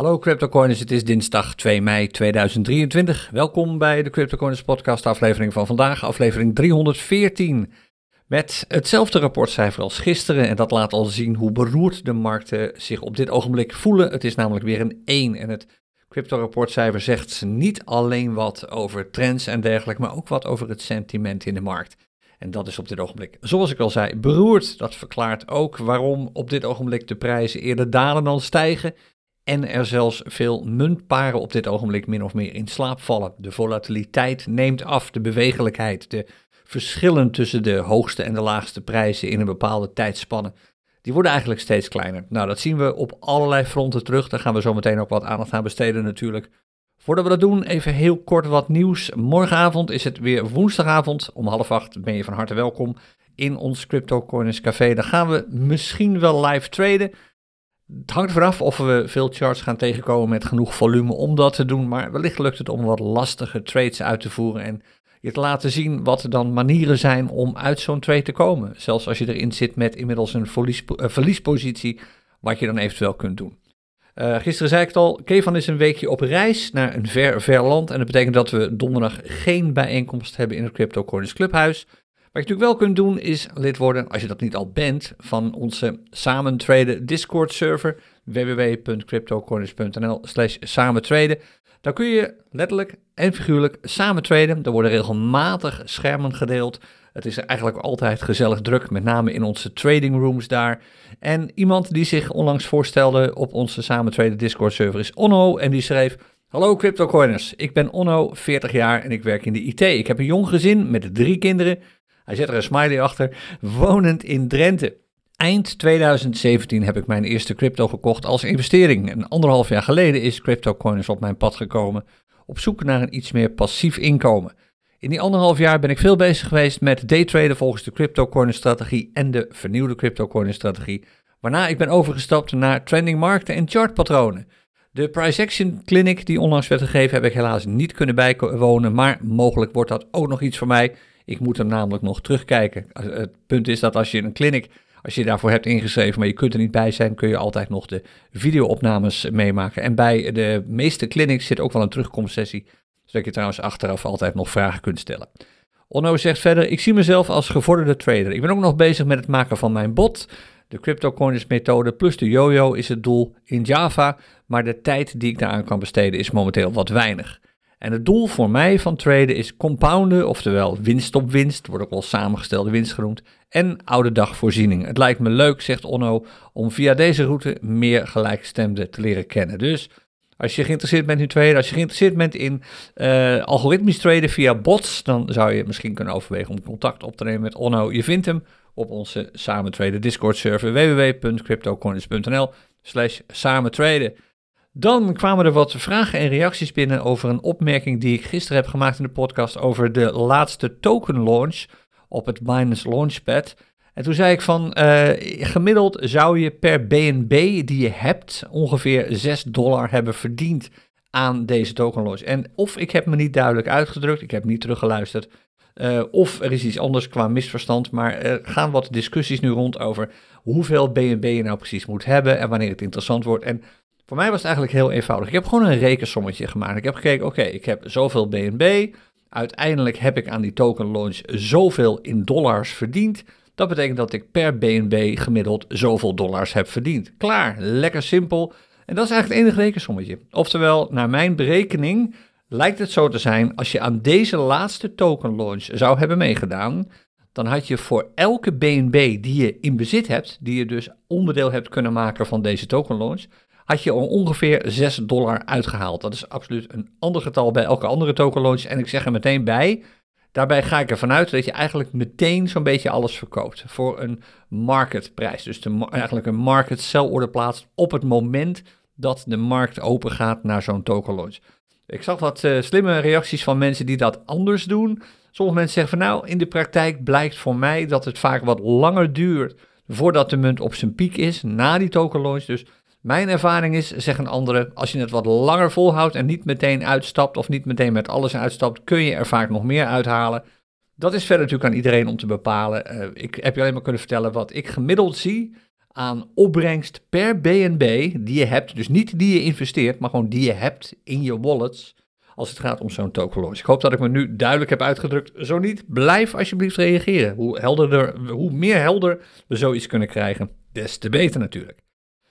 Hallo CryptoCoiners, het is dinsdag 2 mei 2023. Welkom bij de CryptoCoiners podcast aflevering van vandaag, aflevering 314. Met hetzelfde rapportcijfer als gisteren en dat laat al zien hoe beroerd de markten zich op dit ogenblik voelen. Het is namelijk weer een 1 en het crypto-rapportcijfer zegt niet alleen wat over trends en dergelijke, maar ook wat over het sentiment in de markt. En dat is op dit ogenblik, zoals ik al zei, beroerd. Dat verklaart ook waarom op dit ogenblik de prijzen eerder dalen dan stijgen. En er zelfs veel muntparen op dit ogenblik min of meer in slaap vallen. De volatiliteit neemt af, de bewegelijkheid, de verschillen tussen de hoogste en de laagste prijzen in een bepaalde tijdspanne. Die worden eigenlijk steeds kleiner. Nou, dat zien we op allerlei fronten terug. Daar gaan we zo meteen ook wat aandacht aan besteden natuurlijk. Voordat we dat doen, even heel kort wat nieuws. Morgenavond is het weer woensdagavond. Om half acht ben je van harte welkom in ons CryptoCoiners Café. Dan gaan we misschien wel live traden. Het hangt ervan of we veel charts gaan tegenkomen met genoeg volume om dat te doen. Maar wellicht lukt het om wat lastige trades uit te voeren en je te laten zien wat er dan manieren zijn om uit zo'n trade te komen. Zelfs als je erin zit met inmiddels een uh, verliespositie, wat je dan eventueel kunt doen. Uh, gisteren zei ik het al, Kevan is een weekje op reis naar een ver, ver land. En dat betekent dat we donderdag geen bijeenkomst hebben in het Crypto Corners Clubhuis. Wat je natuurlijk wel kunt doen is lid worden, als je dat niet al bent, van onze samen traden Discord server www.cryptocorners.nl slash samen traden. Daar kun je letterlijk en figuurlijk samen traden. Er worden regelmatig schermen gedeeld. Het is eigenlijk altijd gezellig druk, met name in onze trading rooms daar. En iemand die zich onlangs voorstelde op onze samen traden Discord server is Onno en die schreef... Hallo CryptoCoiners, ik ben Onno, 40 jaar en ik werk in de IT. Ik heb een jong gezin met drie kinderen. Hij zet er een smiley achter, wonend in Drenthe. Eind 2017 heb ik mijn eerste crypto gekocht als investering. Een anderhalf jaar geleden is CryptoCoiners op mijn pad gekomen, op zoek naar een iets meer passief inkomen. In die anderhalf jaar ben ik veel bezig geweest met daytraden volgens de CryptoCoiners strategie en de vernieuwde CryptoCoiners strategie, waarna ik ben overgestapt naar trending markten en chartpatronen. De price action clinic die onlangs werd gegeven heb ik helaas niet kunnen bijwonen, maar mogelijk wordt dat ook nog iets voor mij. Ik moet er namelijk nog terugkijken. Het punt is dat als je een clinic, als je daarvoor hebt ingeschreven, maar je kunt er niet bij zijn, kun je altijd nog de videoopnames meemaken. En bij de meeste clinics zit ook wel een terugkomstsessie, zodat je trouwens achteraf altijd nog vragen kunt stellen. Onno zegt verder, ik zie mezelf als gevorderde trader. Ik ben ook nog bezig met het maken van mijn bot. De CryptoCoiners methode plus de YoYo is het doel in Java, maar de tijd die ik daaraan kan besteden is momenteel wat weinig. En het doel voor mij van traden is compounden, oftewel winst op winst, wordt ook wel samengestelde winst genoemd, en oude dagvoorziening. Het lijkt me leuk, zegt Onno, om via deze route meer gelijkgestemden te leren kennen. Dus als je geïnteresseerd bent in traden, als je geïnteresseerd bent in uh, algoritmisch traden via bots, dan zou je misschien kunnen overwegen om contact op te nemen met Onno. Je vindt hem op onze Samen Discord server www.cryptocoins.nl slash samen traden. Dan kwamen er wat vragen en reacties binnen over een opmerking die ik gisteren heb gemaakt in de podcast over de laatste token launch op het Binance Launchpad. En toen zei ik van, uh, gemiddeld zou je per BNB die je hebt ongeveer 6 dollar hebben verdiend aan deze token launch. En of ik heb me niet duidelijk uitgedrukt, ik heb niet teruggeluisterd, uh, of er is iets anders qua misverstand, maar er gaan wat discussies nu rond over hoeveel BNB je nou precies moet hebben en wanneer het interessant wordt. En voor mij was het eigenlijk heel eenvoudig. Ik heb gewoon een rekensommetje gemaakt. Ik heb gekeken, oké, ik heb zoveel BNB. Uiteindelijk heb ik aan die token launch zoveel in dollars verdiend. Dat betekent dat ik per BNB gemiddeld zoveel dollars heb verdiend. Klaar, lekker simpel. En dat is eigenlijk het enige rekensommetje. Oftewel, naar mijn berekening lijkt het zo te zijn, als je aan deze laatste token launch zou hebben meegedaan, dan had je voor elke BNB die je in bezit hebt, die je dus onderdeel hebt kunnen maken van deze token launch, had je ongeveer 6 dollar uitgehaald. Dat is absoluut een ander getal bij elke andere token launch. En ik zeg er meteen bij, daarbij ga ik ervan uit dat je eigenlijk meteen zo'n beetje alles verkoopt voor een marketprijs. Dus eigenlijk een market sell order plaatst op het moment dat de markt open gaat naar zo'n token launch. Ik zag wat uh, slimme reacties van mensen die dat anders doen. Sommige mensen zeggen van nou, in de praktijk blijkt voor mij dat het vaak wat langer duurt voordat de munt op zijn piek is na die token launch. Dus mijn ervaring is, zeggen anderen, als je het wat langer volhoudt en niet meteen uitstapt of niet meteen met alles uitstapt, kun je er vaak nog meer uithalen. Dat is verder natuurlijk aan iedereen om te bepalen. Uh, ik heb je alleen maar kunnen vertellen wat ik gemiddeld zie aan opbrengst per BNB die je hebt. Dus niet die je investeert, maar gewoon die je hebt in je wallets als het gaat om zo'n token launch. Ik hoop dat ik me nu duidelijk heb uitgedrukt. Zo niet, blijf alsjeblieft reageren. Hoe, helderder, hoe meer helder we zoiets kunnen krijgen, des te beter natuurlijk.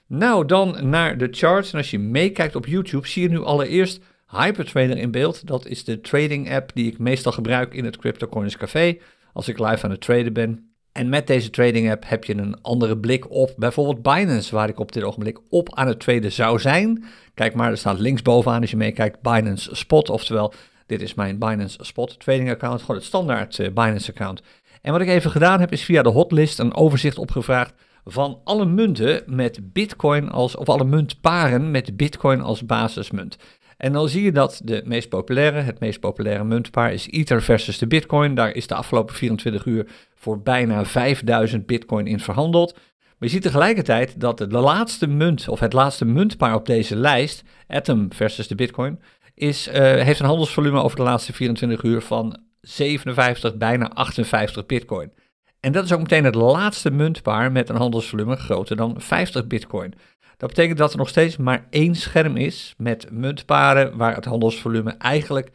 Nou, dan naar de charts. En als je meekijkt op YouTube, zie je nu allereerst Hypertrader in beeld. Dat is de trading app die ik meestal gebruik in het CryptoCoins Café als ik live aan het traden ben. En met deze trading app heb je een andere blik op bijvoorbeeld Binance, waar ik op dit ogenblik op aan het traden zou zijn. Kijk maar, er staat linksbovenaan als je meekijkt Binance Spot, oftewel dit is mijn Binance Spot trading account, gewoon het standaard uh, Binance account. En wat ik even gedaan heb is via de hotlist een overzicht opgevraagd van alle munten met Bitcoin als, of alle muntparen met Bitcoin als basismunt. En dan zie je dat de meest populaire, het meest populaire muntpaar is Ether versus de Bitcoin. Daar is de afgelopen 24 uur voor bijna 5000 Bitcoin in verhandeld. Maar je ziet tegelijkertijd dat de laatste munt, of het laatste muntpaar op deze lijst, Atom versus de Bitcoin, is, uh, heeft een handelsvolume over de laatste 24 uur van 57, bijna 58 Bitcoin. En dat is ook meteen het laatste muntpaar met een handelsvolume groter dan 50 Bitcoin. Dat betekent dat er nog steeds maar één scherm is met muntparen waar het handelsvolume eigenlijk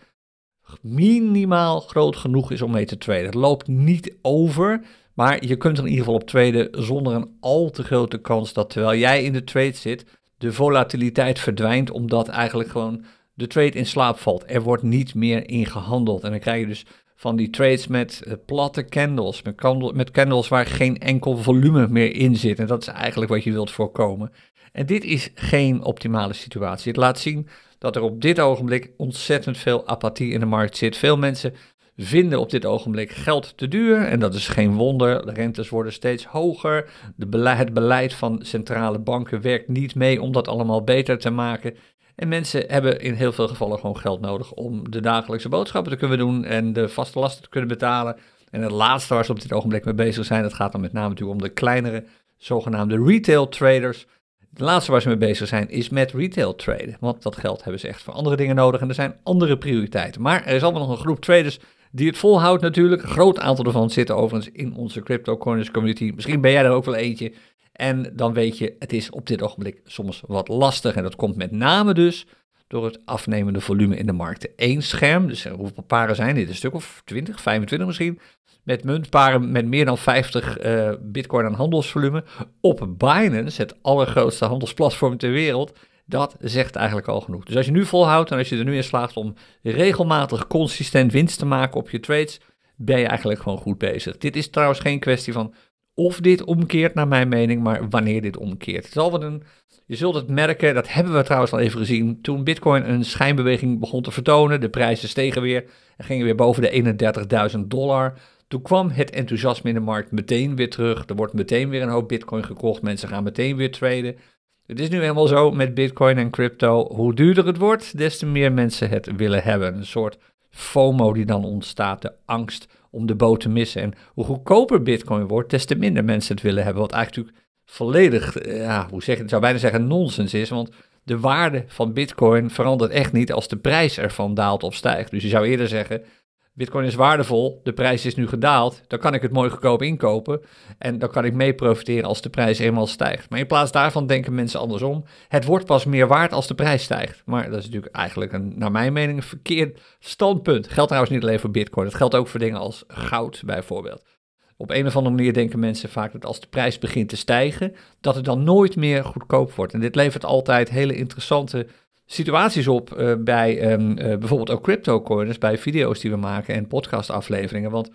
minimaal groot genoeg is om mee te traden. Het loopt niet over, maar je kunt er in ieder geval op traden zonder een al te grote kans dat terwijl jij in de trade zit, de volatiliteit verdwijnt omdat eigenlijk gewoon de trade in slaap valt. Er wordt niet meer ingehandeld en dan krijg je dus van die trades met uh, platte candles, met, candle, met candles waar geen enkel volume meer in zit. En dat is eigenlijk wat je wilt voorkomen. En dit is geen optimale situatie. Het laat zien dat er op dit ogenblik ontzettend veel apathie in de markt zit. Veel mensen vinden op dit ogenblik geld te duur en dat is geen wonder. De rentes worden steeds hoger. De beleid, het beleid van centrale banken werkt niet mee om dat allemaal beter te maken. En mensen hebben in heel veel gevallen gewoon geld nodig om de dagelijkse boodschappen te kunnen doen en de vaste lasten te kunnen betalen. En het laatste waar ze op dit ogenblik mee bezig zijn, dat gaat dan met name natuurlijk om de kleinere zogenaamde retail traders. Het laatste waar ze mee bezig zijn is met retail traden. Want dat geld hebben ze echt voor andere dingen nodig en er zijn andere prioriteiten. Maar er is allemaal nog een groep traders die het volhoudt natuurlijk. Een groot aantal ervan zitten overigens in onze CryptoCoiners community. Misschien ben jij er ook wel eentje. En dan weet je, het is op dit ogenblik soms wat lastig. En dat komt met name dus door het afnemende volume in de markten. Eén scherm, dus hoeveel paren zijn dit? Een stuk of 20, 25 misschien met muntparen met meer dan 50 uh, eh, bitcoin aan handelsvolume op Binance, het allergrootste handelsplatform ter wereld. Dat zegt eigenlijk al genoeg. Dus als je nu volhoudt en als je er nu in slaagt om regelmatig consistent winst te maken op je trades, ben je eigenlijk gewoon goed bezig. Dit is trouwens geen kwestie van of dit omkeert, naar mijn mening, maar wanneer dit omkeert. Zal een, je zult het merken, dat hebben we trouwens al even gezien, toen Bitcoin een schijnbeweging begon te vertonen, de prijzen stegen weer en gingen weer boven de 31.000 dollar. Toen kwam het enthousiasme in de markt meteen weer terug. Er wordt meteen weer een hoop bitcoin gekocht. Mensen gaan meteen weer traden. Het is nu helemaal zo met bitcoin en crypto. Hoe duurder het wordt, des te meer mensen het willen hebben. Een soort FOMO die dan ontstaat. De angst om de boot te missen. En hoe goedkoper bitcoin wordt, des te minder mensen het willen hebben. Wat eigenlijk natuurlijk volledig, eh, ja, hoe zeg ik zou bijna zeggen nonsens is. Want de waarde van bitcoin verandert echt niet als de prijs ervan daalt of stijgt. Dus je zou eerder zeggen, Bitcoin is waardevol, de prijs is nu gedaald, dan kan ik het mooi goedkoop inkopen en dan kan ik mee profiteren als de prijs eenmaal stijgt. Maar in plaats daarvan denken mensen andersom, het wordt pas meer waard als de prijs stijgt. Maar dat is natuurlijk eigenlijk een, naar mijn mening een verkeerd standpunt. Geldt trouwens niet alleen voor Bitcoin, het geldt ook voor dingen als goud bijvoorbeeld. Op een of andere manier denken mensen vaak dat als de prijs begint te stijgen, dat het dan nooit meer goedkoop wordt. En dit levert altijd hele interessante situaties op uh, bij um, uh, bijvoorbeeld ook cryptocoins, bij video's die we maken en podcastafleveringen. Want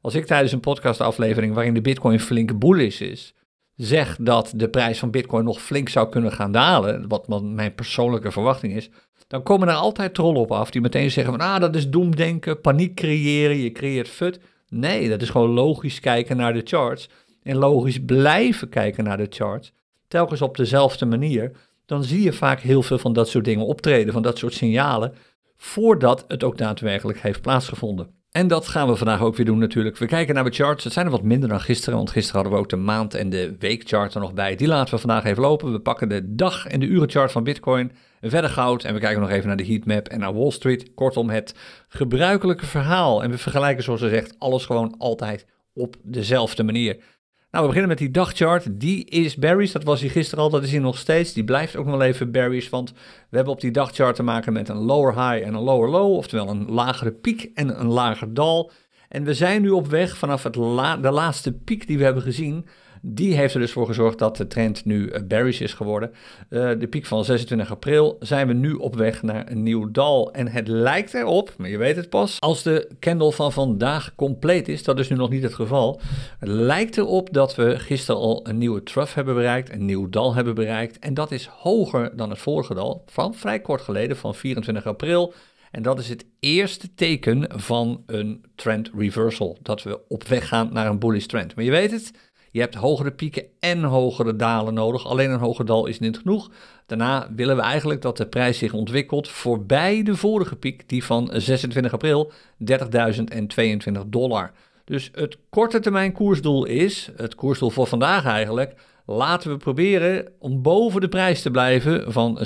als ik tijdens een podcastaflevering waarin de bitcoin flink bullish is, zeg dat de prijs van bitcoin nog flink zou kunnen gaan dalen, wat mijn persoonlijke verwachting is, dan komen er altijd trollen op af die meteen zeggen van, ah, dat is doemdenken, paniek creëren, je creëert fut. Nee, dat is gewoon logisch kijken naar de charts en logisch blijven kijken naar de charts, telkens op dezelfde manier dan zie je vaak heel veel van dat soort dingen optreden, van dat soort signalen, voordat het ook daadwerkelijk heeft plaatsgevonden. En dat gaan we vandaag ook weer doen natuurlijk. We kijken naar de charts. Het zijn er wat minder dan gisteren, want gisteren hadden we ook de maand- en de weekchart er nog bij. Die laten we vandaag even lopen. We pakken de dag- en de urenchart van Bitcoin, verder goud en we kijken nog even naar de heatmap en naar Wall Street. Kortom, het gebruikelijke verhaal. En we vergelijken zoals gezegd alles gewoon altijd op dezelfde manier. Nou, we beginnen met die dagchart. Die is berries. Dat was hij gisteren al. Dat is hij nog steeds. Die blijft ook nog even berries. Want we hebben op die dagchart te maken met een lower high en een lower low. Oftewel een lagere piek en een lager dal. En we zijn nu op weg vanaf het de laatste piek die we hebben gezien die heeft er dus voor gezorgd dat de trend nu uh, bearish is geworden. Uh, de piek van 26 april zijn we nu op weg naar een nieuw dal. En het lijkt erop, maar je weet het pas, als de candle van vandaag compleet is, dat is nu nog niet het geval. Het lijkt erop dat we gisteren al een nieuwe trough hebben bereikt, een nieuw dal hebben bereikt. En dat is hoger dan het vorige dal van vrij kort geleden, van 24 april. En dat is het eerste teken van een trend reversal. Dat we op weg gaan naar een bullish trend. Maar je weet het, je hebt hogere pieken en hogere dalen nodig. Alleen een hoger dal is niet genoeg. Daarna willen we eigenlijk dat de prijs zich ontwikkelt voorbij de vorige piek, die van 26 april, 30.022 dollar. Dus het korte termijn koersdoel is, het koersdoel voor vandaag eigenlijk, laten we proberen om boven de prijs te blijven van 27.666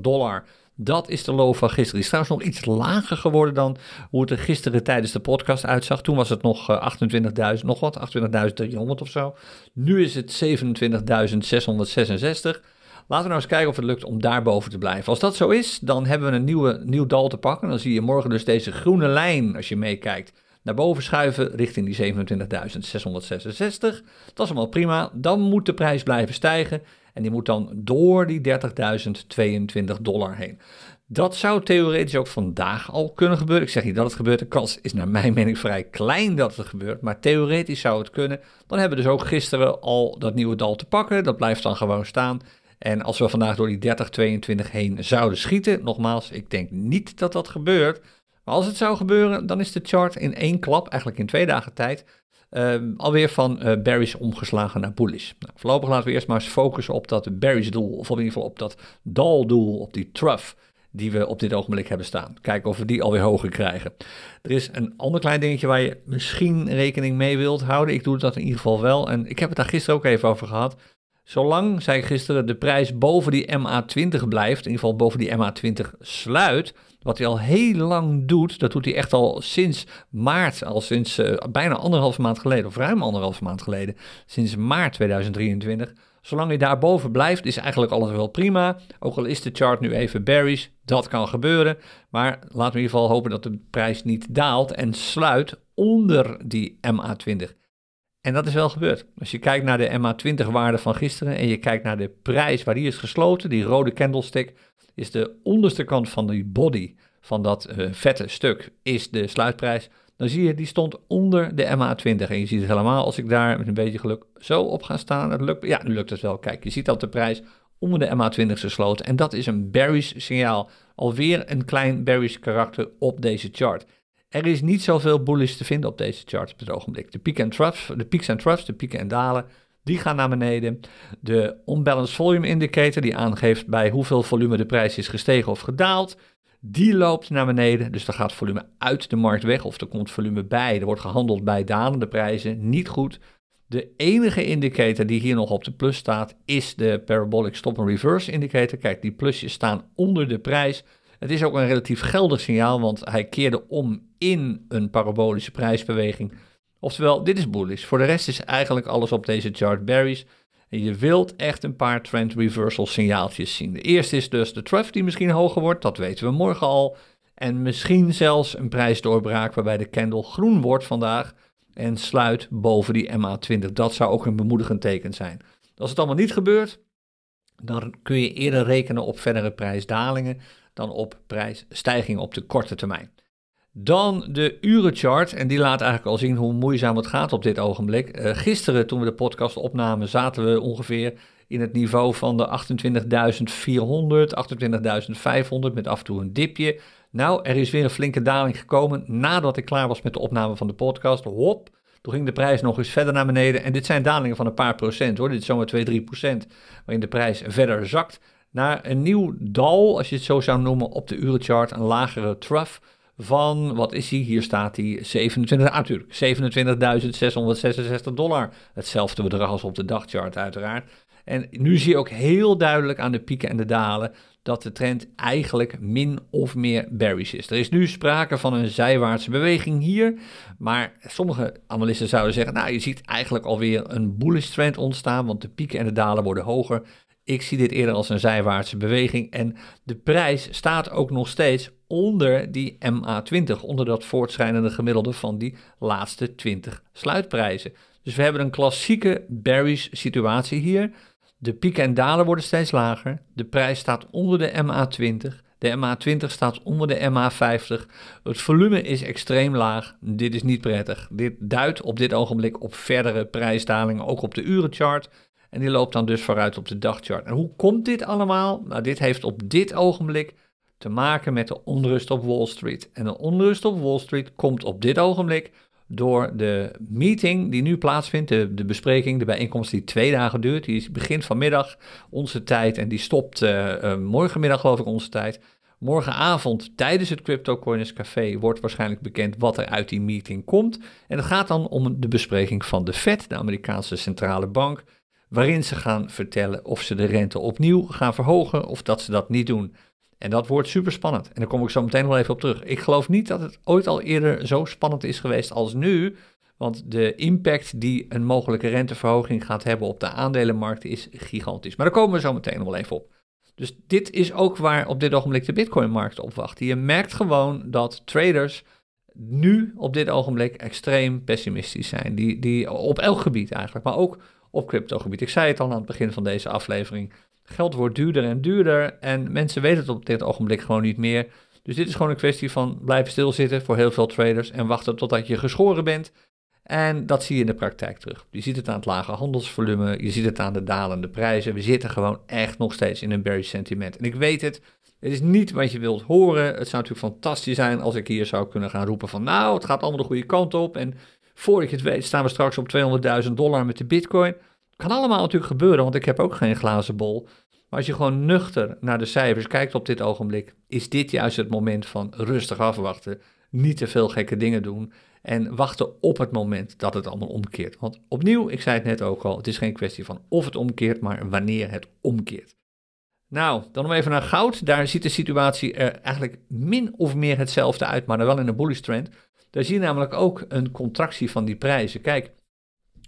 dollar. Dat is de low van gisteren. Die is trouwens nog iets lager geworden dan hoe het er gisteren tijdens de podcast uitzag. Toen was het nog 28.000, eh, nog wat, 28.300 of zo. Nu is het 27.666. Laten we nou eens kijken of het lukt om daarboven te blijven. Als dat zo is, dan hebben we een nieuwe, nieuw dal te pakken. Dan zie je morgen dus deze groene lijn, als je meekijkt, naar boven schuiven richting die 27.666. Dat is allemaal prima. Dan moet de prijs blijven stijgen. En die moet dan door die 30.022 dollar heen. Dat zou theoretisch ook vandaag al kunnen gebeuren. Ik zeg niet dat het gebeurt. De kans is naar mijn mening vrij klein dat het gebeurt. Maar theoretisch zou het kunnen. Dan hebben we dus ook gisteren al dat nieuwe dal te pakken. Dat blijft dan gewoon staan. En als we vandaag door die 3022 heen zouden schieten, nogmaals, ik denk niet dat dat gebeurt. Maar als het zou gebeuren, dan is de chart in één klap, eigenlijk in twee dagen tijd, uh, alweer van uh, bearish omgeslagen naar bullish. Nou, voorlopig laten we eerst maar eens focussen op dat bearish doel, of in ieder geval op dat daldoel, op die trough die we op dit ogenblik hebben staan. Kijken of we die alweer hoger krijgen. Er is een ander klein dingetje waar je misschien rekening mee wilt houden. Ik doe dat in ieder geval wel. En ik heb het daar gisteren ook even over gehad. Zolang, zei gisteren, de prijs boven die MA20 blijft, in ieder geval boven die MA20 sluit, wat hij al heel lang doet, dat doet hij echt al sinds maart, al sinds uh, bijna anderhalve maand geleden, of ruim anderhalve maand geleden, sinds maart 2023. Zolang hij daarboven blijft, is eigenlijk alles wel prima. Ook al is de chart nu even bearish, dat kan gebeuren. Maar laten we in ieder geval hopen dat de prijs niet daalt en sluit onder die MA20. En dat is wel gebeurd. Als je kijkt naar de MA20-waarde van gisteren en je kijkt naar de prijs waar die is gesloten, die rode candlestick, is de onderste kant van die body van dat uh, vette stuk, is de sluitprijs. Dan zie je, die stond onder de MA20. En je ziet het helemaal als ik daar met een beetje geluk zo op ga staan. Het lukt, ja, nu lukt het wel. Kijk, je ziet dat de prijs onder de MA20 is gesloten. En dat is een bearish signaal. Alweer een klein bearish karakter op deze chart. Er is niet zoveel bullish te vinden op deze chart op het ogenblik. De piek en troughs, de peaks en troughs, de pieken en dalen, die gaan naar beneden. De unbalanced volume indicator, die aangeeft bij hoeveel volume de prijs is gestegen of gedaald, die loopt naar beneden. Dus dan gaat volume uit de markt weg of er komt volume bij. Er wordt gehandeld bij dalende prijzen, niet goed. De enige indicator die hier nog op de plus staat, is de parabolic stop and reverse indicator. Kijk, die plusjes staan onder de prijs. Het is ook een relatief geldig signaal, want hij keerde om in een parabolische prijsbeweging. Oftewel, dit is bullish. Voor de rest is eigenlijk alles op deze chart bearish. En je wilt echt een paar trend reversal signaaltjes zien. De eerste is dus de trough die misschien hoger wordt, dat weten we morgen al. En misschien zelfs een prijsdoorbraak waarbij de candle groen wordt vandaag en sluit boven die MA20. Dat zou ook een bemoedigend teken zijn. Als het allemaal niet gebeurt, dan kun je eerder rekenen op verdere prijsdalingen dan op prijsstijgingen op de korte termijn. Dan de urenchart, en die laat eigenlijk al zien hoe moeizaam het gaat op dit ogenblik. Uh, gisteren, toen we de podcast opnamen, zaten we ongeveer in het niveau van de 28.400, 28.500 met af en toe een dipje. Nou, er is weer een flinke daling gekomen nadat ik klaar was met de opname van de podcast. Hop, toen ging de prijs nog eens verder naar beneden. En dit zijn dalingen van een paar procent hoor. Dit is zomaar 2, 3 procent waarin de prijs verder zakt naar een nieuw dal, als je het zo zou noemen, op de urenchart, een lagere trough van, wat is die? Hier staat die 27, ah, natuurlijk, 27.666 dollar. Hetzelfde bedrag als op de dagchart uiteraard. En nu zie je ook heel duidelijk aan de pieken en de dalen dat de trend eigenlijk min of meer bearish is. Er is nu sprake van een zijwaartse beweging hier, maar sommige analisten zouden zeggen, nou je ziet eigenlijk alweer een bullish trend ontstaan, want de pieken en de dalen worden hoger. Ik zie dit eerder als een zijwaartse beweging en de prijs staat ook nog steeds onder die MA20, onder dat voortschrijdende gemiddelde van die laatste 20 sluitprijzen. Dus we hebben een klassieke bearish situatie hier. De pieken en dalen worden steeds lager. De prijs staat onder de MA20. De MA20 staat onder de MA50. Het volume is extreem laag. Dit is niet prettig. Dit duidt op dit ogenblik op verdere prijsdalingen, ook op de urenchart. En die loopt dan dus vooruit op de dagchart. En hoe komt dit allemaal? Nou, dit heeft op dit ogenblik te maken met de onrust op Wall Street. En de onrust op Wall Street komt op dit ogenblik door de meeting die nu plaatsvindt, de, bespreking, de bijeenkomst die twee dagen duurt. Die begint vanmiddag onze tijd en die stopt uh, morgenmiddag geloof ik onze tijd. Morgenavond tijdens het Crypto Coiners Café wordt waarschijnlijk bekend wat er uit die meeting komt. En het gaat dan om de bespreking van de Fed, de Amerikaanse centrale bank, waarin ze gaan vertellen of ze de rente opnieuw gaan verhogen of dat ze dat niet doen. En dat wordt super spannend. En daar kom ik zo meteen wel even op terug. Ik geloof niet dat het ooit al eerder zo spannend is geweest als nu. Want de impact die een mogelijke renteverhoging gaat hebben op de aandelenmarkt is gigantisch. Maar daar komen we zo meteen nog wel even op. Dus dit is ook waar op dit ogenblik de Bitcoin-markt op wacht. Je merkt gewoon dat traders nu op dit ogenblik extreem pessimistisch zijn. Die, die op elk gebied eigenlijk, maar ook op crypto-gebied. Ik zei het al aan het begin van deze aflevering. Geld wordt duurder en duurder en mensen weten het op dit ogenblik gewoon niet meer. Dus dit is gewoon een kwestie van blijven stilzitten voor heel veel traders en wachten totdat je geschoren bent. En dat zie je in de praktijk terug. Je ziet het aan het lage handelsvolume, je ziet het aan de dalende prijzen. We zitten gewoon echt nog steeds in een bearish sentiment. En ik weet het, het is niet wat je wilt horen. Het zou natuurlijk fantastisch zijn als ik hier zou kunnen gaan roepen van nou, het gaat allemaal de goede kant op. En voordat je het weet staan we straks op 200.000 dollar met de bitcoin. Kan allemaal natuurlijk gebeuren, want ik heb ook geen glazen bol. Maar als je gewoon nuchter naar de cijfers kijkt op dit ogenblik, is dit juist het moment van rustig afwachten. Niet te veel gekke dingen doen. En wachten op het moment dat het allemaal omkeert. Want opnieuw, ik zei het net ook al, het is geen kwestie van of het omkeert, maar wanneer het omkeert. Nou, dan nog even naar goud. Daar ziet de situatie er eigenlijk min of meer hetzelfde uit, maar dan wel in een bullish trend. Daar zie je namelijk ook een contractie van die prijzen. Kijk,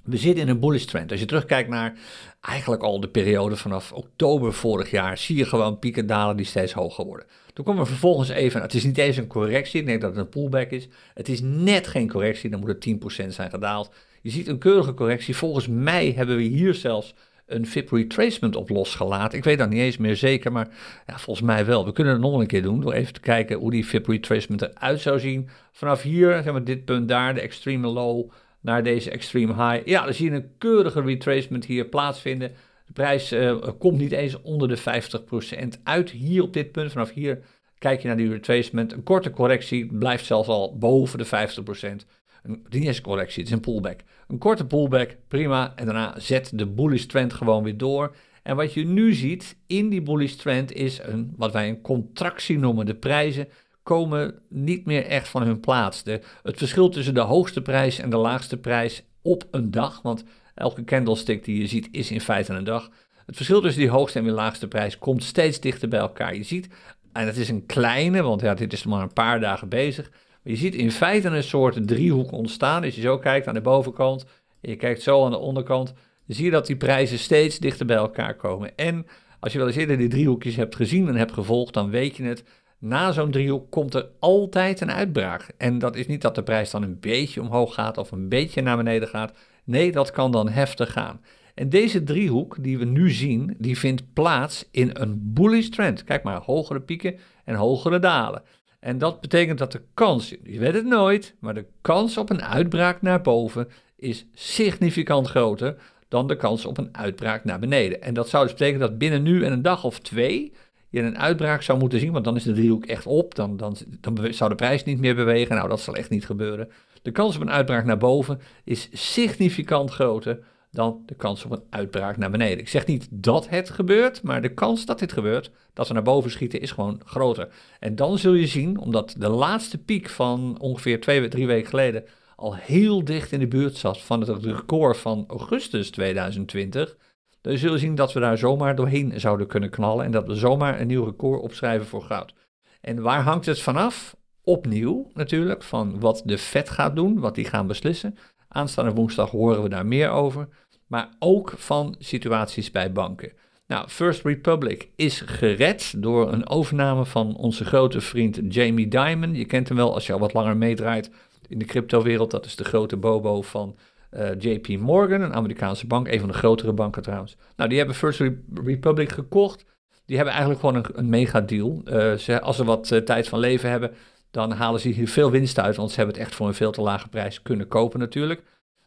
we zitten in een bullish trend. Als je terugkijkt naar eigenlijk al de periode vanaf oktober vorig jaar, zie je gewoon pieken dalen die steeds hoger worden. Toen kwam er vervolgens even, het is niet eens een correctie, ik denk dat het een pullback is. Het is net geen correctie, dan moet het 10% zijn gedaald. Je ziet een keurige correctie. Volgens mij hebben we hier zelfs een VIP retracement op losgelaten. Ik weet dat niet eens meer zeker, maar ja, volgens mij wel. We kunnen het nog een keer doen door even te kijken hoe die VIP retracement eruit zou zien. Vanaf hier, zeg maar dit punt daar, de extreme low naar deze extreme high. Ja, dan zie je een keurige retracement hier plaatsvinden. De prijs uh, komt niet eens onder de 50% uit hier op dit punt. Vanaf hier kijk je naar die retracement. Een korte correctie blijft zelfs al boven de 50%. Een, niet een correctie, het is een pullback. Een korte pullback, prima. En daarna zet de bullish trend gewoon weer door. En wat je nu ziet in die bullish trend is een, wat wij een contractie noemen. De prijzen komen niet meer echt van hun plaats. De, het verschil tussen de hoogste prijs en de laagste prijs op een dag, want elke candlestick die je ziet is in feite een dag. Het verschil tussen die hoogste en die laagste prijs komt steeds dichter bij elkaar. Je ziet, en het is een kleine, want ja, dit is maar een paar dagen bezig. Je ziet in feite een soort driehoek ontstaan. Als je zo kijkt aan de bovenkant en je kijkt zo aan de onderkant, dan zie je dat die prijzen steeds dichter bij elkaar komen. En als je wel eens eerder die driehoekjes hebt gezien en hebt gevolgd, dan weet je het na zo'n driehoek komt er altijd een uitbraak. En dat is niet dat de prijs dan een beetje omhoog gaat of een beetje naar beneden gaat. Nee, dat kan dan heftig gaan. En deze driehoek die we nu zien, die vindt plaats in een bullish trend. Kijk maar, hogere pieken en hogere dalen. En dat betekent dat de kans, je weet het nooit, maar de kans op een uitbraak naar boven is significant groter dan de kans op een uitbraak naar beneden. En dat zou dus betekenen dat binnen nu en een dag of twee je een uitbraak zou moeten zien, want dan is de driehoek echt op, dan, dan, dan zou de prijs niet meer bewegen. Nou, dat zal echt niet gebeuren. De kans op een uitbraak naar boven is significant groter dan de kans op een uitbraak naar beneden. Ik zeg niet dat het gebeurt, maar de kans dat dit gebeurt, dat we naar boven schieten, is gewoon groter. En dan zul je zien, omdat de laatste piek van ongeveer twee, drie weken geleden al heel dicht in de buurt zat van het record van augustus 2020, dan zul je zien dat we daar zomaar doorheen zouden kunnen knallen en dat we zomaar een nieuw record opschrijven voor goud. En waar hangt het vanaf? Opnieuw natuurlijk, van wat de Fed gaat doen, wat die gaan beslissen. Aanstaande woensdag horen we daar meer over. Maar ook van situaties bij banken. Nou, First Republic is gered door een overname van onze grote vriend Jamie Dimon. Je kent hem wel als je al wat langer meedraait in de cryptowereld. Dat is de grote bobo van eh, JP Morgan, een Amerikaanse bank, een van de grotere banken trouwens. Nou, die hebben First Republic gekocht. Die hebben eigenlijk gewoon een, een mega deal. Uh, als ze wat uh, tijd van leven hebben, dan halen ze hier veel winst uit, want ze hebben het echt voor een veel te lage prijs kunnen kopen natuurlijk.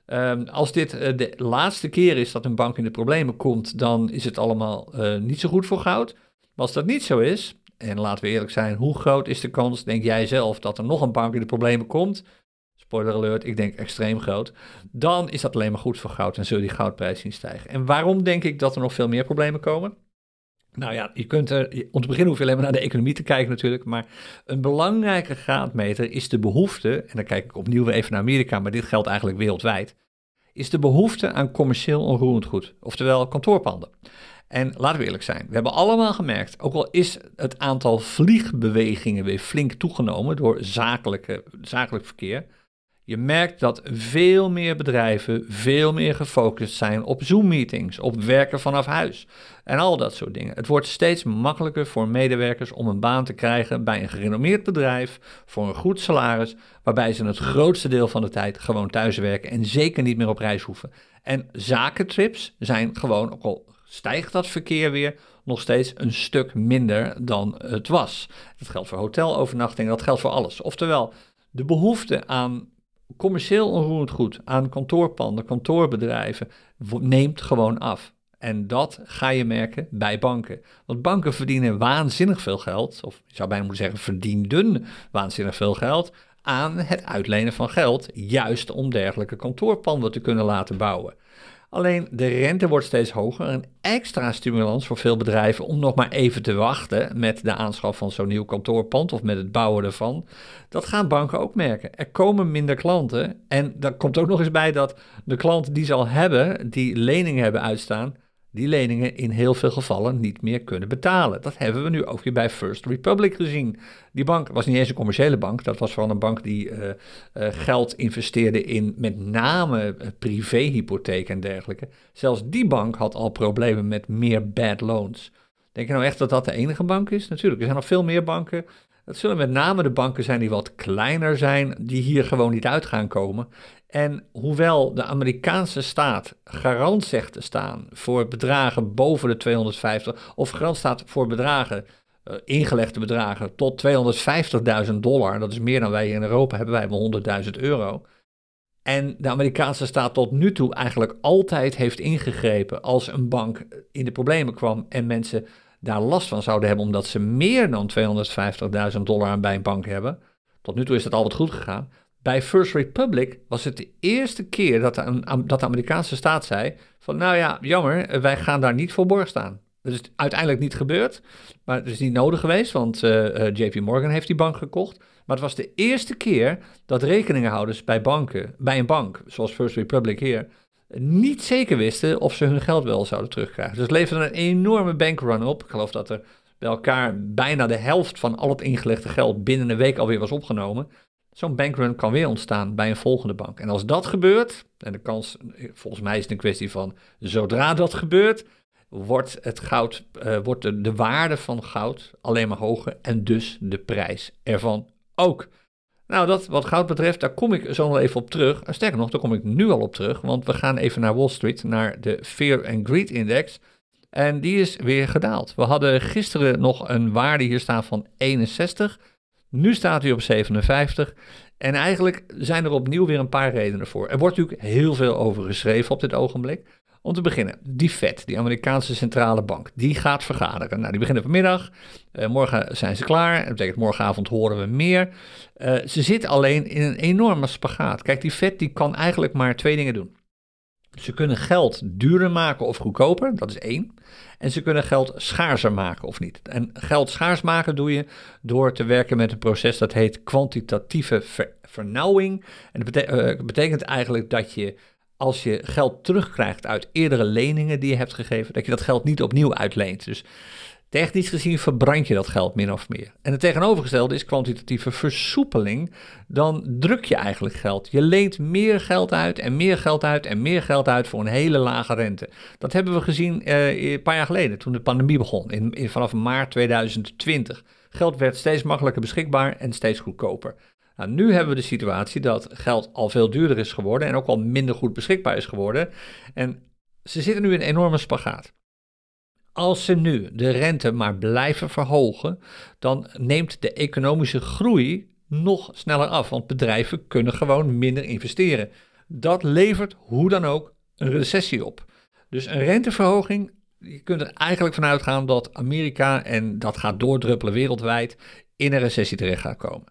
Um, als dit uh, de laatste keer is dat een bank in de problemen komt, dan is het allemaal uh, niet zo goed voor goud. Maar als dat niet zo is, en laten we eerlijk zijn, hoe groot is de kans, denk jij zelf, dat er nog een bank in de problemen komt? Spoiler alert, ik denk extreem groot. Dan is dat alleen maar goed voor goud en zul je die goudprijs zien stijgen. En waarom denk ik dat er nog veel meer problemen komen? Nou ja, je kunt er, om te beginnen hoef je alleen maar naar de economie te kijken natuurlijk, maar een belangrijke graadmeter is de behoefte, en dan kijk ik opnieuw weer even naar Amerika, maar dit geldt eigenlijk wereldwijd, is de behoefte aan commercieel onroerend goed, oftewel kantoorpanden. En laten we eerlijk zijn, we hebben allemaal gemerkt, ook al is het aantal vliegbewegingen weer flink toegenomen door zakelijke, zakelijk verkeer, je merkt dat veel meer bedrijven veel meer gefocust zijn op Zoom-meetings, op werken vanaf huis en al dat soort dingen. Het wordt steeds makkelijker voor medewerkers om een baan te krijgen bij een gerenommeerd bedrijf voor een goed salaris, waarbij ze het grootste deel van de tijd gewoon thuis werken en zeker niet meer op reis hoeven. En zakentrips zijn gewoon, ook al stijgt dat verkeer weer, nog steeds een stuk minder dan het was. Dat geldt voor hotelovernachtingen, dat geldt voor alles. Oftewel, de behoefte aan commercieel onroerend goed aan kantoorpanden, kantoorbedrijven neemt gewoon af. En dat ga je merken bij banken. Want banken verdienen waanzinnig veel geld, of je zou bijna moeten zeggen verdienden waanzinnig veel geld, aan het uitlenen van geld, juist om dergelijke kantoorpanden te kunnen laten bouwen. Alleen de rente wordt steeds hoger. Een extra stimulans voor veel bedrijven om nog maar even te wachten met de aanschaf van zo'n nieuw kantoorpand of met het bouwen ervan. Dat gaan banken ook merken. Er komen minder klanten. En daar komt ook nog eens bij dat de klanten die ze al hebben, die leningen hebben uitstaan, die leningen in heel veel gevallen niet meer kunnen betalen. Dat hebben we nu ook weer bij First Republic gezien. Die bank was niet eens een commerciële bank, dat was vooral een bank die uh, uh, geld investeerde in met name uh, privéhypotheken en dergelijke. Zelfs die bank had al problemen met meer bad loans. Denk je nou echt dat dat de enige bank is? Natuurlijk, er zijn nog veel meer banken. Het zullen met name de banken zijn die wat kleiner zijn, die hier gewoon niet uit gaan komen. En hoewel de Amerikaanse staat garant zegt te staan voor bedragen boven de 250, of garant staat voor bedragen, uh, ingelegde bedragen tot 250.000 dollar, dat is meer dan wij in Europa hebben, wij hebben 100.000 euro. En de Amerikaanse staat tot nu toe eigenlijk altijd heeft ingegrepen als een bank in de problemen kwam en mensen daar last van zouden hebben omdat ze meer dan 250.000 dollar aan bij een bank hebben. Tot nu toe is dat altijd goed gegaan. Bij First Republic was het de eerste keer dat de, dat de Amerikaanse staat zei van nou ja, jammer, wij gaan daar niet voor borg staan. Dat is uiteindelijk niet gebeurd, maar het is niet nodig geweest, want uh, uh, JP Morgan heeft die bank gekocht. Maar het was de eerste keer dat rekeningenhouders bij banken, bij een bank, zoals First Republic hier, niet zeker wisten of ze hun geld wel zouden terugkrijgen. Dus het leverde een enorme bankrun op. Ik geloof dat er bij elkaar bijna de helft van al het ingelegde geld binnen een week alweer was opgenomen. Zo'n bankrun kan weer ontstaan bij een volgende bank. En als dat gebeurt, en de kans, volgens mij is het een kwestie van zodra dat gebeurt, wordt, het goud, uh, wordt de, de waarde van goud alleen maar hoger en dus de prijs ervan ook. Nou, dat wat goud betreft, daar kom ik zo nog even op terug. Sterker nog, daar kom ik nu al op terug, want we gaan even naar Wall Street, naar de Fear and Greed Index. En die is weer gedaald. We hadden gisteren nog een waarde hier staan van 61. Nu staat hij op 57. En eigenlijk zijn er opnieuw weer een paar redenen voor. Er wordt natuurlijk heel veel over geschreven op dit ogenblik. Om te beginnen, die Fed, die Amerikaanse centrale bank, die gaat vergaderen. Nou, die beginnen vanmiddag. Uh, morgen zijn ze klaar. Dat betekent morgenavond horen we meer. Uh, ze zit alleen in een enorme spagaat. Kijk, die Fed die kan eigenlijk maar twee dingen doen. Ze kunnen geld duurder maken of goedkoper, dat is één. En ze kunnen geld schaarser maken of niet. En geld schaars maken doe je door te werken met een proces dat heet kwantitatieve ver vernauwing. En dat betekent eigenlijk dat je als je geld terugkrijgt uit eerdere leningen die je hebt gegeven, dat je dat geld niet opnieuw uitleent. Dus technisch gezien verbrand je dat geld min of meer. En het tegenovergestelde is kwantitatieve versoepeling. Dan druk je eigenlijk geld. Je leent meer geld uit en meer geld uit en meer geld uit voor een hele lage rente. Dat hebben we gezien uh, een paar jaar geleden toen de pandemie begon, in, vanaf maart 2020. Geld werd steeds makkelijker beschikbaar en steeds goedkoper. Nou, nu hebben we de situatie dat geld al veel duurder is geworden en ook al minder goed beschikbaar is geworden. En ze zitten nu in een enorme spagaat. Als ze nu de rente maar blijven verhogen, dan neemt de economische groei nog sneller af, want bedrijven kunnen gewoon minder investeren. Dat levert hoe dan ook een recessie op. Dus een renteverhoging, je kunt er eigenlijk vanuit gaan dat Amerika, en dat gaat doordruppelen wereldwijd, in een recessie terecht gaat komen.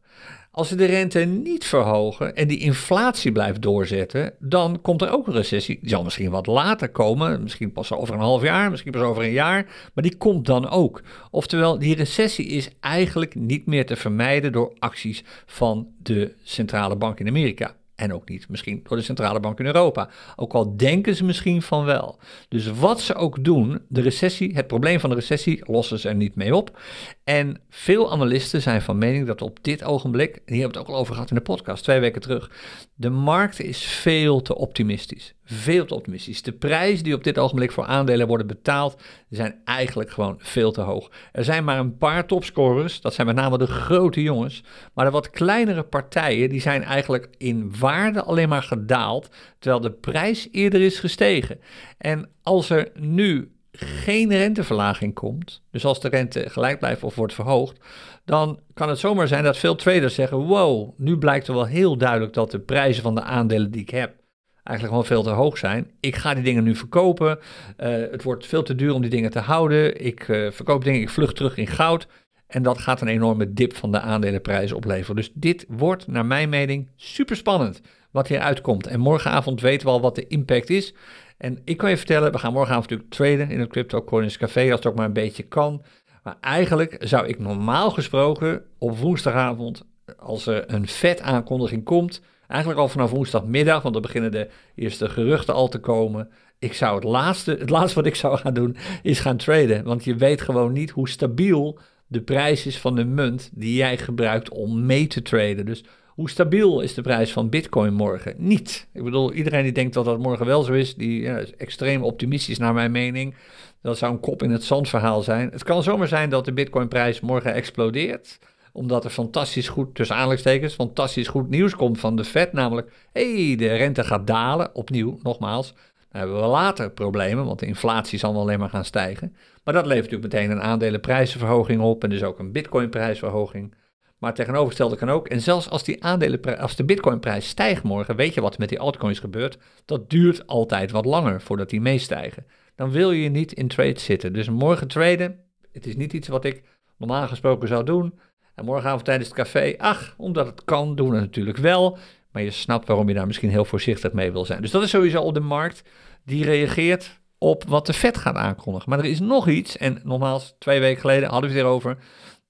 Als ze de rente niet verhogen en die inflatie blijft doorzetten, dan komt er ook een recessie. Die zal misschien wat later komen, misschien pas over een half jaar, misschien pas over een jaar, maar die komt dan ook. Oftewel, die recessie is eigenlijk niet meer te vermijden door acties van de centrale bank in Amerika. En ook niet misschien door de centrale bank in Europa. Ook al denken ze misschien van wel. Dus wat ze ook doen, de recessie, het probleem van de recessie lossen ze er niet mee op. En veel analisten zijn van mening dat op dit ogenblik, en hier hebben we het ook al over gehad in de podcast twee weken terug, de markt is veel te optimistisch. Veel te optimistisch. De prijzen die op dit ogenblik voor aandelen worden betaald, zijn eigenlijk gewoon veel te hoog. Er zijn maar een paar topscorers, dat zijn met name de grote jongens. Maar de wat kleinere partijen, die zijn eigenlijk in waarde alleen maar gedaald, terwijl de prijs eerder is gestegen. En als er nu geen renteverlaging komt, dus als de rente gelijk blijft of wordt verhoogd, dan kan het zomaar zijn dat veel traders zeggen: Wow, nu blijkt er wel heel duidelijk dat de prijzen van de aandelen die ik heb eigenlijk gewoon veel te hoog zijn. Ik ga die dingen nu verkopen. Uh, het wordt veel te duur om die dingen te houden. Ik uh, verkoop dingen, ik vlucht terug in goud. En dat gaat een enorme dip van de aandelenprijzen opleveren. Dus dit wordt, naar mijn mening, super spannend wat hier uitkomt. En morgenavond weten we al wat de impact is. En ik kan je vertellen, we gaan morgenavond natuurlijk traden in het Crypto Coins Café, als het ook maar een beetje kan. Maar eigenlijk zou ik normaal gesproken op woensdagavond, als er een vet aankondiging komt, eigenlijk al vanaf woensdagmiddag, want dan beginnen de eerste geruchten al te komen. Ik zou het laatste, het laatste wat ik zou gaan doen, is gaan traden. Want je weet gewoon niet hoe stabiel de prijs is van de munt die jij gebruikt om mee te traden. Dus hoe stabiel is de prijs van Bitcoin morgen? Niet. Ik bedoel, iedereen die denkt dat dat morgen wel zo is, die is extreem optimistisch naar mijn mening. Dat zou een kop in het zand verhaal zijn. Het kan zomaar zijn dat de Bitcoin-prijs morgen explodeert omdat er fantastisch goed, tussen aanhalingstekens, fantastisch goed nieuws komt van de Fed. Namelijk, hey, de rente gaat dalen. Opnieuw, nogmaals. Dan hebben we later problemen, want de inflatie zal alleen maar gaan stijgen. Maar dat levert natuurlijk meteen een aandelenprijzenverhoging op en dus ook een bitcoinprijsverhoging. Maar tegenovergestelde kan ook. En zelfs als, die aandelen, als de bitcoinprijs stijgt morgen, weet je wat met die altcoins gebeurt? Dat duurt altijd wat langer voordat die meestijgen. Dan wil je niet in trade zitten. Dus morgen traden, het is niet iets wat ik normaal gesproken zou doen. En morgenavond tijdens het café, ach, omdat het kan, doen we het natuurlijk wel. Maar je snapt waarom je daar misschien heel voorzichtig mee wil zijn. Dus dat is sowieso op de markt die reageert op wat de vet gaat aankondigen. Maar er is nog iets, en nogmaals, twee weken geleden hadden we het erover.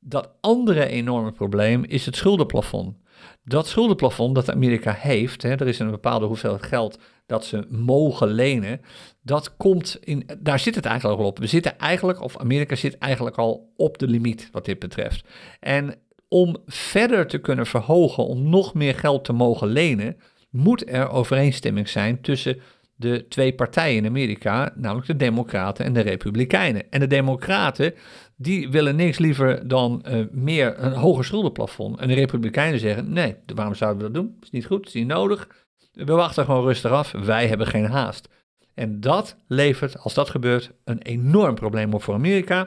Dat andere enorme probleem is het schuldenplafond. Dat schuldenplafond dat Amerika heeft, hè, er is een bepaalde hoeveelheid geld dat ze mogen lenen, dat komt in, daar zit het eigenlijk al op. We zitten eigenlijk, of Amerika zit eigenlijk al op de limiet wat dit betreft. En om verder te kunnen verhogen, om nog meer geld te mogen lenen, moet er overeenstemming zijn tussen de twee partijen in Amerika, namelijk de Democraten en de Republikeinen. En de Democraten die willen niks liever dan uh, meer een hoger schuldenplafond. En de Republikeinen zeggen: nee, waarom zouden we dat doen? Is niet goed, is niet nodig. We wachten gewoon rustig af. Wij hebben geen haast. En dat levert, als dat gebeurt, een enorm probleem op voor Amerika.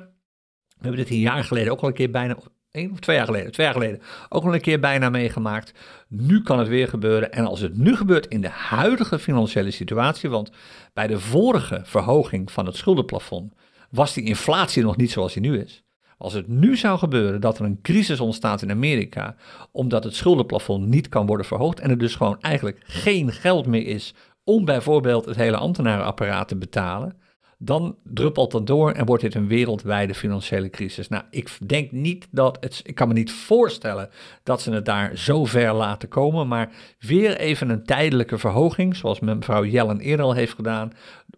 We hebben dit een jaar geleden ook al een keer bijna, één of twee jaar geleden, twee jaar geleden, ook al een keer bijna meegemaakt. Nu kan het weer gebeuren. En als het nu gebeurt in de huidige financiële situatie, want bij de vorige verhoging van het schuldenplafond was die inflatie nog niet zoals die nu is. Als het nu zou gebeuren dat er een crisis ontstaat in Amerika, omdat het schuldenplafond niet kan worden verhoogd en er dus gewoon eigenlijk geen geld meer is om bijvoorbeeld het hele ambtenarenapparaat te betalen, dan druppelt dat door en wordt dit een wereldwijde financiële crisis. Nou, ik denk niet dat het, ik kan me niet voorstellen dat ze het daar zo ver laten komen, maar weer even een tijdelijke verhoging, zoals mevrouw Jellen eerder al heeft gedaan,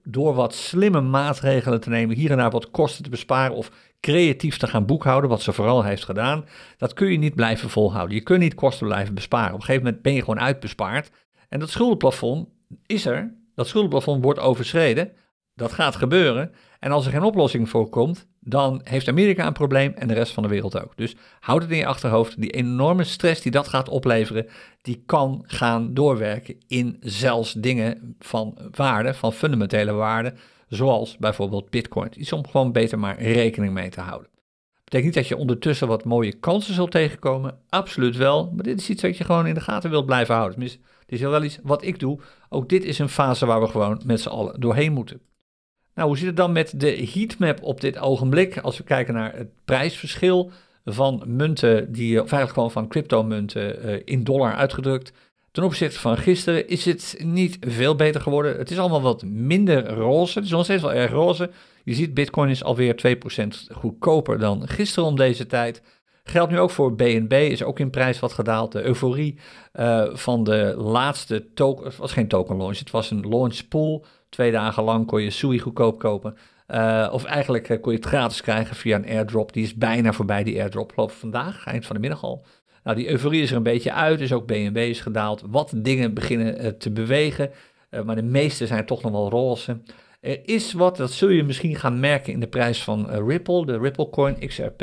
door wat slimme maatregelen te nemen, hier en daar wat kosten te besparen of creatief te gaan boekhouden, wat ze vooral heeft gedaan, dat kun je niet blijven volhouden. Je kunt niet kosten blijven besparen. Op een gegeven moment ben je gewoon uitbespaard en dat schuldenplafond is er, dat schuldenplafond wordt overschreden. Dat gaat gebeuren. En als er geen oplossing voor komt, dan heeft Amerika een probleem en de rest van de wereld ook. Dus houd het in je achterhoofd. Die enorme stress die dat gaat opleveren, die kan gaan doorwerken in zelfs dingen van waarde, van fundamentele waarde, zoals bijvoorbeeld Bitcoin. Iets om gewoon beter maar rekening mee te houden. Betekent niet dat je ondertussen wat mooie kansen zult tegenkomen. Absoluut wel. Maar dit is iets wat je gewoon in de gaten wilt blijven houden. Tenminste, dit is wel iets wat ik doe. Ook dit is een fase waar we gewoon met z'n allen doorheen moeten. Nou, hoe zit het dan met de heatmap op dit ogenblik? Als we kijken naar het prijsverschil van munten, die, of eigenlijk gewoon van cryptomunten uh, in dollar uitgedrukt. Ten opzichte van gisteren is het niet veel beter geworden. Het is allemaal wat minder roze. Het is nog steeds wel erg roze. Je ziet, Bitcoin is alweer 2% goedkoper dan gisteren om deze tijd. Geldt nu ook voor BNB, is ook in prijs wat gedaald. De euforie uh, van de laatste token, het was geen token launch, het was een launch pool. Twee dagen lang kon je Sui goedkoop kopen. Uh, of eigenlijk uh, kon je het gratis krijgen via een airdrop. Die is bijna voorbij, die airdrop. Ik vandaag, eind van de middag al. Nou, die euforie is er een beetje uit, dus ook BNB is gedaald. Wat dingen beginnen te bewegen, maar de meeste zijn toch nog wel roze. Er is wat, dat zul je misschien gaan merken in de prijs van uh, Ripple, de Ripple Coin XRP.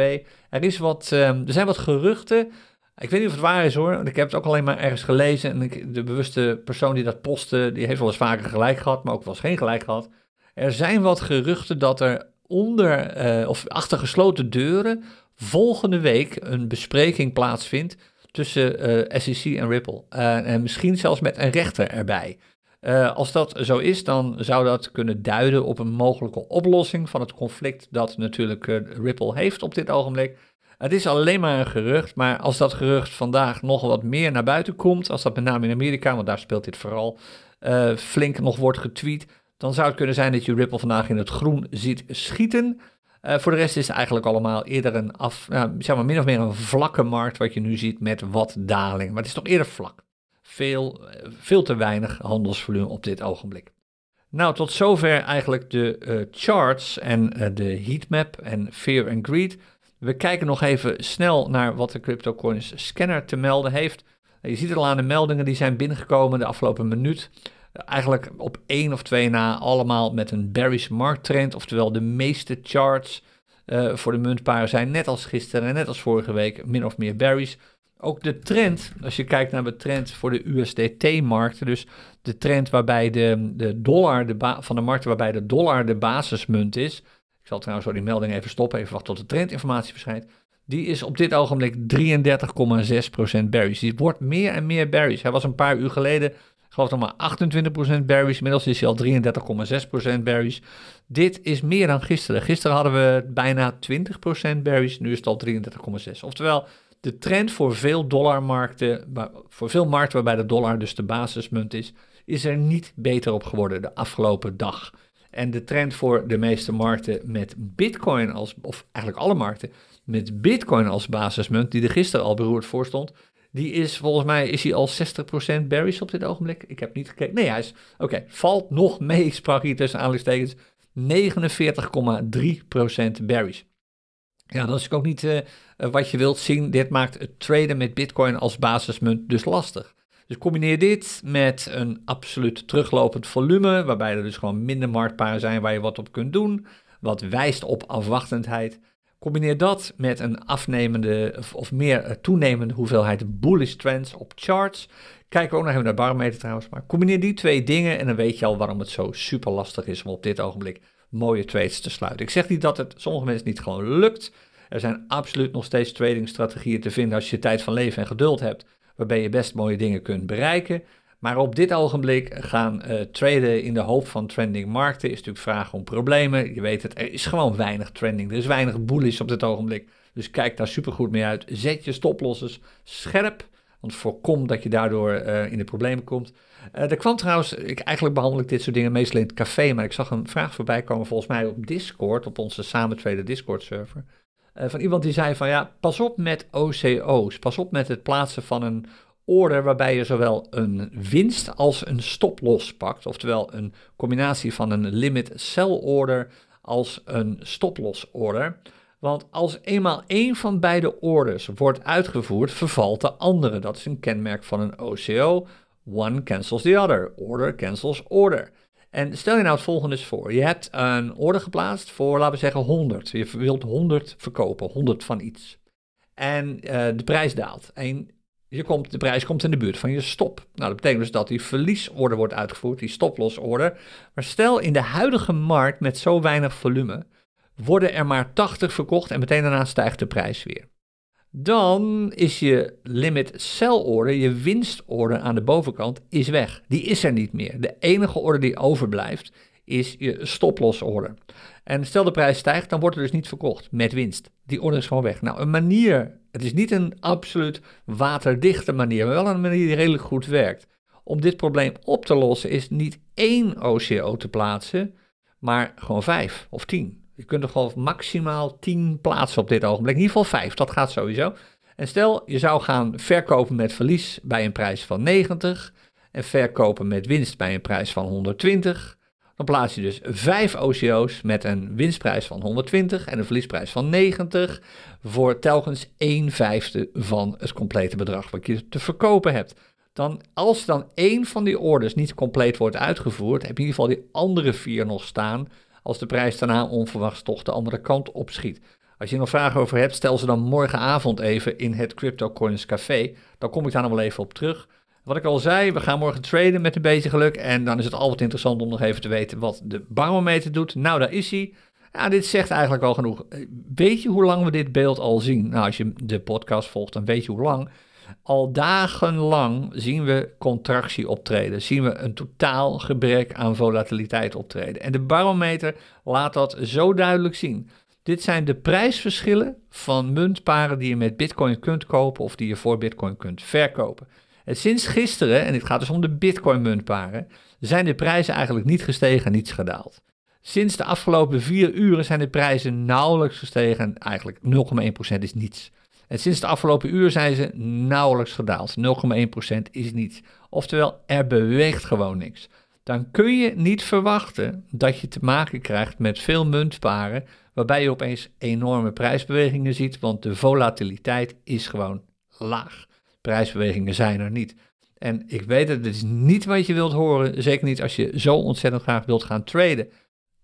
Er, is wat, uh, er zijn wat geruchten. Ik weet niet of het waar is hoor, want ik heb het ook alleen maar ergens gelezen. En de bewuste persoon die dat postte, die heeft wel eens vaker gelijk gehad, maar ook wel eens geen gelijk gehad. Er zijn wat geruchten dat er onder of achter gesloten deuren volgende week een bespreking plaatsvindt tussen uh, SEC en Ripple. en misschien zelfs met een rechter erbij. Uh, als dat zo is, dan zou dat kunnen duiden op een mogelijke oplossing van het conflict dat natuurlijk Ripple heeft op dit ogenblik. Het is alleen maar een gerucht, maar als dat gerucht vandaag nog wat meer naar buiten komt, als dat met name in Amerika, want daar speelt dit vooral, flink nog wordt getweet, dan zou het kunnen zijn dat je Ripple vandaag in het groen ziet schieten. Voor de rest is het eigenlijk allemaal eerder een af, zeg maar min of meer een vlakke markt wat je nu ziet met wat daling. Maar het is toch eerder vlak veel, veel te weinig handelsvolume op dit ogenblik. Nou, tot zover eigenlijk de uh, charts en de heatmap en fear and greed. We kijken nog even snel naar wat de CryptoCoins scanner te melden heeft. Je ziet het al aan de meldingen die zijn binnengekomen de afgelopen minuut. Eigenlijk op één of twee na allemaal met een bearish markttrend. Oftewel de meeste charts uh, voor de muntparen zijn net als gisteren en net als vorige week min of meer bearish. Ook de trend, als je kijkt naar de trend voor de USDT-markten, dus de trend waarbij de, de dollar de van de markt waarbij de dollar de basismunt is. Ik zal trouwens zo die melding even stoppen, even wachten tot de trendinformatie verschijnt. Die is op dit ogenblik 33,6% bearish. Die wordt meer en meer bearish. Hij was een paar uur geleden, geloof nog maar 28% bearish. Inmiddels is hij al 33,6% bearish. Dit is meer dan gisteren. Gisteren hadden we bijna 20% bearish, nu is het al 33,6%. Oftewel, de trend voor veel dollarmarkten, voor veel markten waarbij de dollar dus de basismunt is, is er niet beter op geworden de afgelopen dag. En de trend voor de meeste markten met Bitcoin als, of eigenlijk alle markten, met Bitcoin als basismunt, die er gisteren al beroerd voor stond, die is volgens mij is hij al 60% bearish op dit ogenblik. Ik heb niet gekeken. Nee, hij is, oké, valt nog mee, sprak hier tussen aanhalingstekens, 49,3% bearish. Ja, dat is ook niet uh, wat je wilt zien. Dit maakt het traden met Bitcoin als basismunt dus lastig. Dus combineer dit met een absoluut teruglopend volume, waarbij er dus gewoon minder marktparen zijn waar je wat op kunt doen, wat wijst op afwachtendheid. Combineer dat met een afnemende of, meer eh, toenemende hoeveelheid bullish trends op charts. Kijken we ook nog even naar barometer trouwens. Maar combineer die twee dingen en dan weet je al waarom het zo super lastig is om op dit ogenblik mooie trades te sluiten. Ik zeg niet dat het sommige mensen niet gewoon lukt. Er zijn absoluut nog steeds tradingstrategieën te vinden als je tijd van leven en geduld hebt, waarbij je best mooie dingen kunt bereiken. Maar op dit ogenblik gaan uh, traden in de hoop van trending markten is natuurlijk vragen om problemen. Je weet het, er is gewoon weinig trending. Er is weinig bullish op dit ogenblik. Dus kijk daar supergoed mee uit. Zet je stoplossers scherp. Want voorkom dat je daardoor in de problemen komt. er kwam trouwens, ik, eigenlijk behandel ik dit soort dingen meestal in het café, maar ik zag een vraag voorbij komen volgens mij op Discord, op onze samen tweede Discord server. van iemand die zei van ja, pas op met OCO's, pas op met het plaatsen van een order waarbij je zowel een winst als een stop-loss pakt. Oftewel een combinatie van een limit sell order als een stop-loss order. Want als eenmaal één van beide orders wordt uitgevoerd, vervalt de andere. Dat is een kenmerk van een OCO. One cancels the other. Order cancels order. En stel je nou het volgende eens voor. Je hebt een order geplaatst voor, laten we zeggen, 100. Je wilt 100 verkopen, 100 van iets. En uh, de prijs daalt. En je komt, de prijs komt in de buurt van je stop. Nou, dat betekent dus dat die verliesorder wordt uitgevoerd, die stoplosorder. Maar stel in de huidige markt met zo weinig volume, worden er maar 80 verkocht en meteen daarna stijgt de prijs weer. Dan is je limit sell order, je winstorder aan de bovenkant, is weg. Die is er niet meer. De enige order die overblijft is je stoplosorder. En stel de prijs stijgt, dan wordt er dus niet verkocht met winst. Die order is gewoon weg. Nou, een manier, het is niet een absoluut waterdichte manier, maar wel een manier die redelijk goed werkt. Om dit probleem op te lossen is niet één OCO te plaatsen, maar gewoon vijf of tien. Je kunt er gewoon maximaal tien plaatsen op dit ogenblik. In ieder geval vijf, dat gaat sowieso. En stel, je zou gaan verkopen met verlies bij een prijs van 90 en verkopen met winst bij een prijs van 120. Dan plaats je dus vijf OCO's met een winstprijs van 120 en een verliesprijs van 90 voor telkens 1 vijfde van het complete bedrag wat je te verkopen hebt. Dan, als dan één van die orders niet compleet wordt uitgevoerd, heb je in ieder geval die andere vier nog staan als de prijs daarna onverwachts toch de andere kant opschiet. Als je nog vragen over hebt, stel ze dan morgenavond even in het Crypto Coins Café. Dan kom ik daar nog wel even op terug. Wat ik al zei, we gaan morgen traden met een beetje geluk. En dan is het altijd interessant om nog even te weten wat de barometer doet. Nou, daar is hij. Ja, dit zegt eigenlijk al genoeg. Weet je hoe lang we dit beeld al zien? Nou, als je de podcast volgt, dan weet je hoe lang. Al dagenlang zien we contractie optreden. Zien we een totaal gebrek aan volatiliteit optreden. En de barometer laat dat zo duidelijk zien. Dit zijn de prijsverschillen van muntparen die je met Bitcoin kunt kopen of die je voor Bitcoin kunt verkopen. Sinds gisteren, en het gaat dus om de Bitcoin-muntparen, zijn de prijzen eigenlijk niet gestegen, niets gedaald. Sinds de afgelopen vier uren zijn de prijzen nauwelijks gestegen, eigenlijk 0,1% is niets. En sinds de afgelopen uur zijn ze nauwelijks gedaald. 0,1% is niets. Oftewel, er beweegt gewoon niks. Dan kun je niet verwachten dat je te maken krijgt met veel muntparen, waarbij je opeens enorme prijsbewegingen ziet, want de volatiliteit is gewoon laag prijsbewegingen zijn er niet. En ik weet dat dit is niet wat je wilt horen, zeker niet als je zo ontzettend graag wilt gaan traden.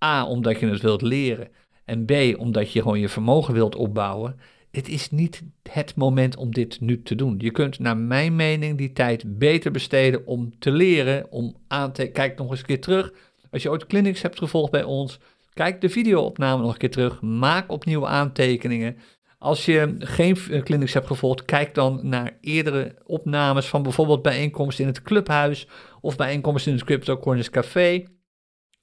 A, omdat je het wilt leren. En B, omdat je gewoon je vermogen wilt opbouwen. Het is niet het moment om dit nu te doen. Je kunt naar mijn mening die tijd beter besteden om te leren, om aan. Kijk nog eens een keer terug. Als je ooit clinics hebt gevolgd bij ons, kijk de videoopname nog een keer terug. Maak opnieuw aantekeningen. Als je geen clinics hebt gevolgd, kijk dan naar eerdere opnames van bijvoorbeeld bijeenkomsten in het clubhuis of bijeenkomsten in het Crypto Corners Café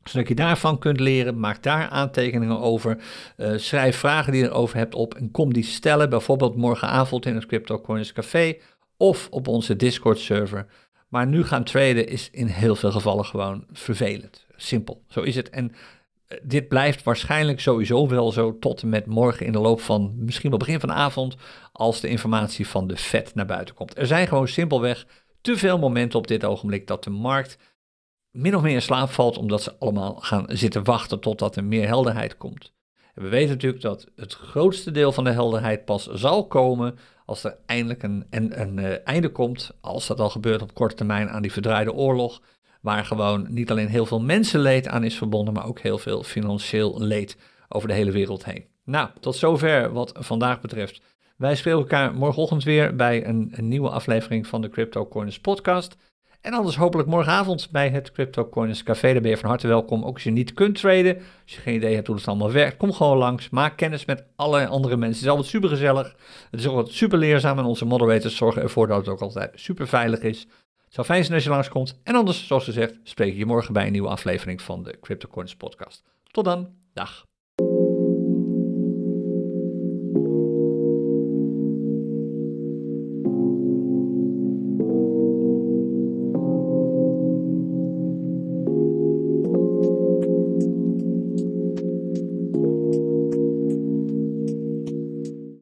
zodat je daarvan kunt leren. Maak daar aantekeningen over. Uh, schrijf vragen die je erover hebt op en kom die stellen. Bijvoorbeeld morgenavond in het Crypto Corners Café of op onze Discord server. Maar nu gaan traden is in heel veel gevallen gewoon vervelend. Simpel, zo is het. En dit blijft waarschijnlijk sowieso wel zo tot en met morgen in de loop van misschien wel begin van de avond, als de informatie van de Fed naar buiten komt. Er zijn gewoon simpelweg te veel momenten op dit ogenblik dat de markt min of meer in slaap valt, omdat ze allemaal gaan zitten wachten totdat er meer helderheid komt. We weten natuurlijk dat het grootste deel van de helderheid pas zal komen als er eindelijk een, een, een, uh, einde komt, als dat al gebeurt op korte termijn aan die verdraaide oorlog waar gewoon niet alleen heel veel mensenleed aan is verbonden, maar ook heel veel financieel leed over de hele wereld heen. Nou, tot zover wat vandaag betreft. Wij spelen elkaar morgenochtend weer bij een, een nieuwe aflevering van de Crypto Corners podcast. En anders hopelijk morgenavond bij het Crypto Corners Café. Daar ben je van harte welkom. Ook als je niet kunt traden, als je geen idee hebt hoe het allemaal werkt, kom gewoon langs. Maak kennis met alle andere mensen. Het is altijd super gezellig. Het is ook altijd super leerzaam. En onze moderators zorgen ervoor dat het ook altijd super veilig is zou fijn zijn als je langskomt. En anders, zoals gezegd, spreek ik je morgen bij een nieuwe aflevering van de CryptoCoins podcast. Tot dan. Dag.